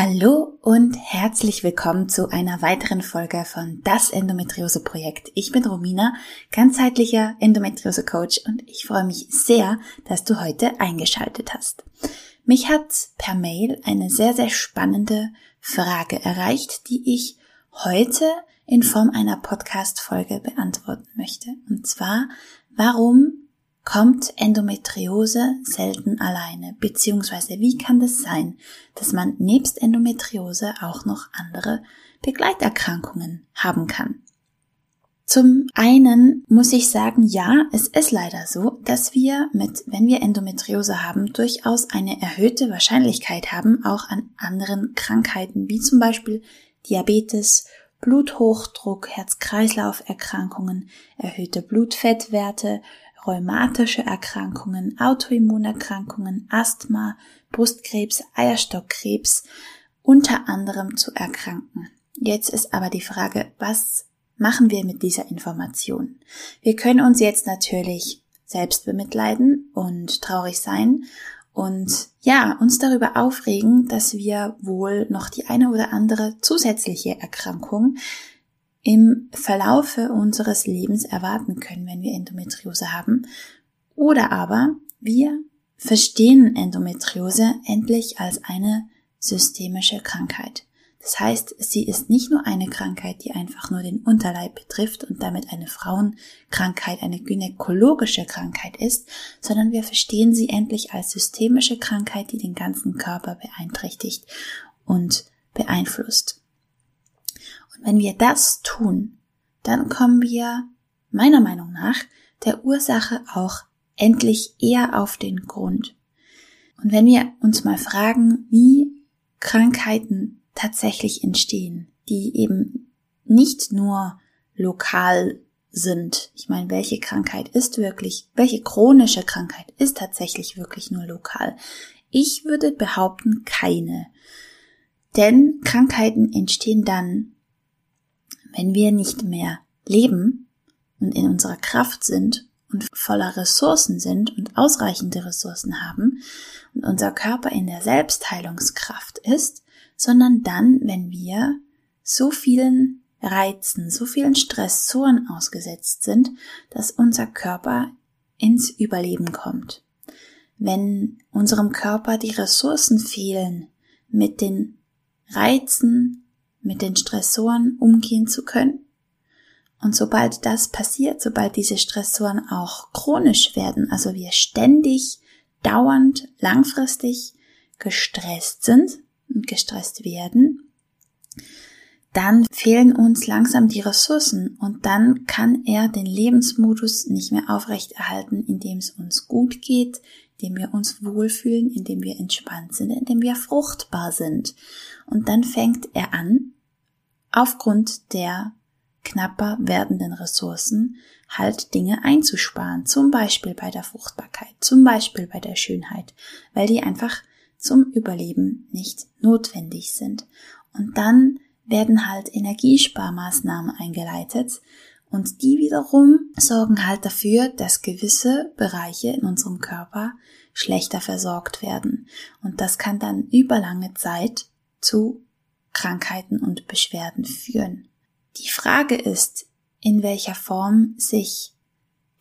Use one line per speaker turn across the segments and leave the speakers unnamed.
Hallo und herzlich willkommen zu einer weiteren Folge von Das Endometriose Projekt. Ich bin Romina, ganzheitlicher Endometriose Coach und ich freue mich sehr, dass du heute eingeschaltet hast. Mich hat per Mail eine sehr, sehr spannende Frage erreicht, die ich heute in Form einer Podcast Folge beantworten möchte. Und zwar, warum kommt Endometriose selten alleine, beziehungsweise wie kann das sein, dass man nebst Endometriose auch noch andere Begleiterkrankungen haben kann? Zum einen muss ich sagen, ja, es ist leider so, dass wir mit, wenn wir Endometriose haben, durchaus eine erhöhte Wahrscheinlichkeit haben, auch an anderen Krankheiten, wie zum Beispiel Diabetes, Bluthochdruck, Herz-Kreislauf-Erkrankungen, erhöhte Blutfettwerte, rheumatische Erkrankungen, Autoimmunerkrankungen, Asthma, Brustkrebs, Eierstockkrebs unter anderem zu erkranken. Jetzt ist aber die Frage, was machen wir mit dieser Information? Wir können uns jetzt natürlich selbst bemitleiden und traurig sein und ja, uns darüber aufregen, dass wir wohl noch die eine oder andere zusätzliche Erkrankung im Verlaufe unseres Lebens erwarten können, wenn wir Endometriose haben. Oder aber wir verstehen Endometriose endlich als eine systemische Krankheit. Das heißt, sie ist nicht nur eine Krankheit, die einfach nur den Unterleib betrifft und damit eine Frauenkrankheit, eine gynäkologische Krankheit ist, sondern wir verstehen sie endlich als systemische Krankheit, die den ganzen Körper beeinträchtigt und beeinflusst. Wenn wir das tun, dann kommen wir meiner Meinung nach der Ursache auch endlich eher auf den Grund. Und wenn wir uns mal fragen, wie Krankheiten tatsächlich entstehen, die eben nicht nur lokal sind. Ich meine, welche Krankheit ist wirklich, welche chronische Krankheit ist tatsächlich wirklich nur lokal? Ich würde behaupten, keine. Denn Krankheiten entstehen dann, wenn wir nicht mehr leben und in unserer Kraft sind und voller Ressourcen sind und ausreichende Ressourcen haben und unser Körper in der Selbstheilungskraft ist, sondern dann, wenn wir so vielen Reizen, so vielen Stressoren ausgesetzt sind, dass unser Körper ins Überleben kommt. Wenn unserem Körper die Ressourcen fehlen, mit den Reizen mit den Stressoren umgehen zu können. Und sobald das passiert, sobald diese Stressoren auch chronisch werden, also wir ständig, dauernd, langfristig gestresst sind und gestresst werden, dann fehlen uns langsam die Ressourcen und dann kann er den Lebensmodus nicht mehr aufrechterhalten, indem es uns gut geht, indem wir uns wohlfühlen, indem wir entspannt sind, indem wir fruchtbar sind. Und dann fängt er an, aufgrund der knapper werdenden Ressourcen halt Dinge einzusparen, zum Beispiel bei der Fruchtbarkeit, zum Beispiel bei der Schönheit, weil die einfach zum Überleben nicht notwendig sind. Und dann werden halt Energiesparmaßnahmen eingeleitet und die wiederum sorgen halt dafür, dass gewisse Bereiche in unserem Körper schlechter versorgt werden. Und das kann dann über lange Zeit zu Krankheiten und Beschwerden führen. Die Frage ist, in welcher Form sich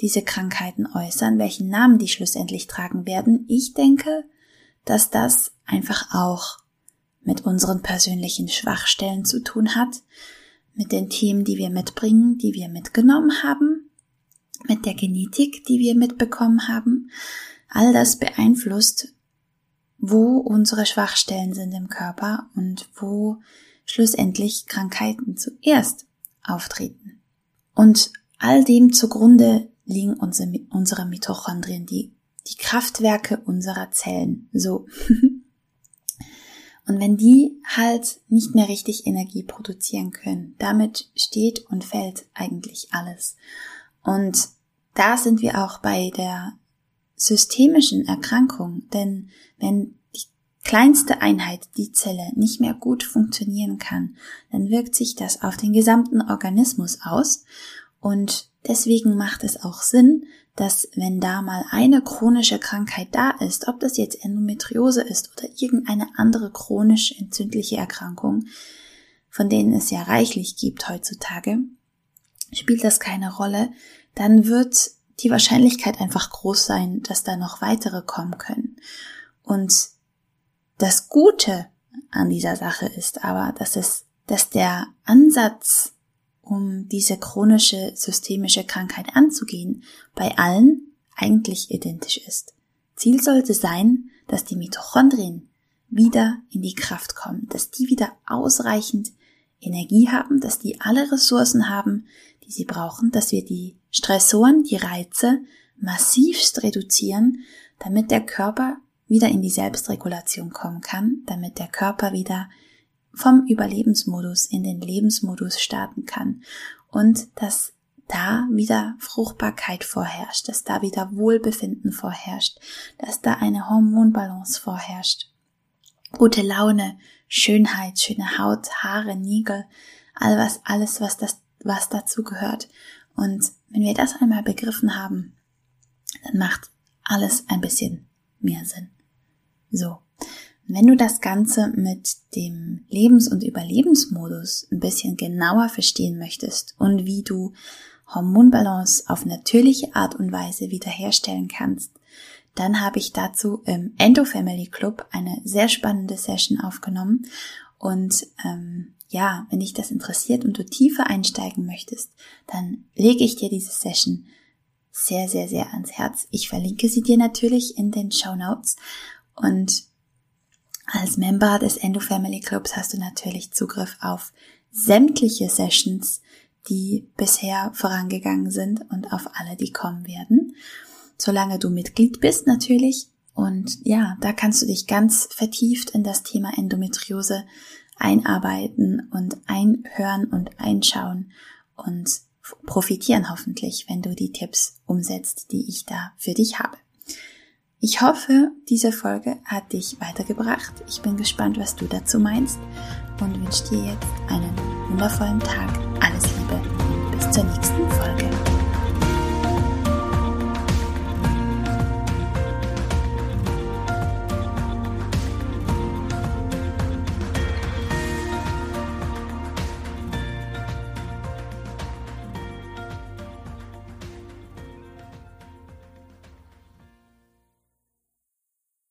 diese Krankheiten äußern, welchen Namen die schlussendlich tragen werden. Ich denke, dass das einfach auch mit unseren persönlichen Schwachstellen zu tun hat, mit den Themen, die wir mitbringen, die wir mitgenommen haben, mit der Genetik, die wir mitbekommen haben. All das beeinflusst, wo unsere Schwachstellen sind im Körper und wo schlussendlich Krankheiten zuerst auftreten. Und all dem zugrunde liegen unsere, unsere Mitochondrien, die, die Kraftwerke unserer Zellen. So. Und wenn die halt nicht mehr richtig Energie produzieren können, damit steht und fällt eigentlich alles. Und da sind wir auch bei der systemischen Erkrankung, denn wenn die kleinste Einheit, die Zelle, nicht mehr gut funktionieren kann, dann wirkt sich das auf den gesamten Organismus aus und deswegen macht es auch Sinn, dass wenn da mal eine chronische Krankheit da ist, ob das jetzt Endometriose ist oder irgendeine andere chronisch entzündliche Erkrankung, von denen es ja reichlich gibt heutzutage, spielt das keine Rolle, dann wird die Wahrscheinlichkeit einfach groß sein, dass da noch weitere kommen können. Und das Gute an dieser Sache ist aber, dass es, dass der Ansatz um diese chronische systemische Krankheit anzugehen, bei allen eigentlich identisch ist. Ziel sollte sein, dass die Mitochondrien wieder in die Kraft kommen, dass die wieder ausreichend Energie haben, dass die alle Ressourcen haben, die sie brauchen, dass wir die Stressoren, die Reize massivst reduzieren, damit der Körper wieder in die Selbstregulation kommen kann, damit der Körper wieder vom Überlebensmodus in den Lebensmodus starten kann und dass da wieder Fruchtbarkeit vorherrscht, dass da wieder Wohlbefinden vorherrscht, dass da eine Hormonbalance vorherrscht. Gute Laune, Schönheit, schöne Haut, Haare, Nägel, all was, alles, was das, was dazu gehört. Und wenn wir das einmal begriffen haben, dann macht alles ein bisschen mehr Sinn. So. Wenn du das Ganze mit dem Lebens- und Überlebensmodus ein bisschen genauer verstehen möchtest und wie du Hormonbalance auf natürliche Art und Weise wiederherstellen kannst, dann habe ich dazu im Endo Family Club eine sehr spannende Session aufgenommen. Und ähm, ja, wenn dich das interessiert und du tiefer einsteigen möchtest, dann lege ich dir diese Session sehr, sehr, sehr ans Herz. Ich verlinke sie dir natürlich in den Show Notes und als Member des Endo Family Clubs hast du natürlich Zugriff auf sämtliche Sessions, die bisher vorangegangen sind und auf alle, die kommen werden. Solange du Mitglied bist natürlich. Und ja, da kannst du dich ganz vertieft in das Thema Endometriose einarbeiten und einhören und einschauen und profitieren hoffentlich, wenn du die Tipps umsetzt, die ich da für dich habe. Ich hoffe, diese Folge hat dich weitergebracht. Ich bin gespannt, was du dazu meinst und wünsche dir jetzt einen wundervollen Tag. Alles Liebe. Bis zur nächsten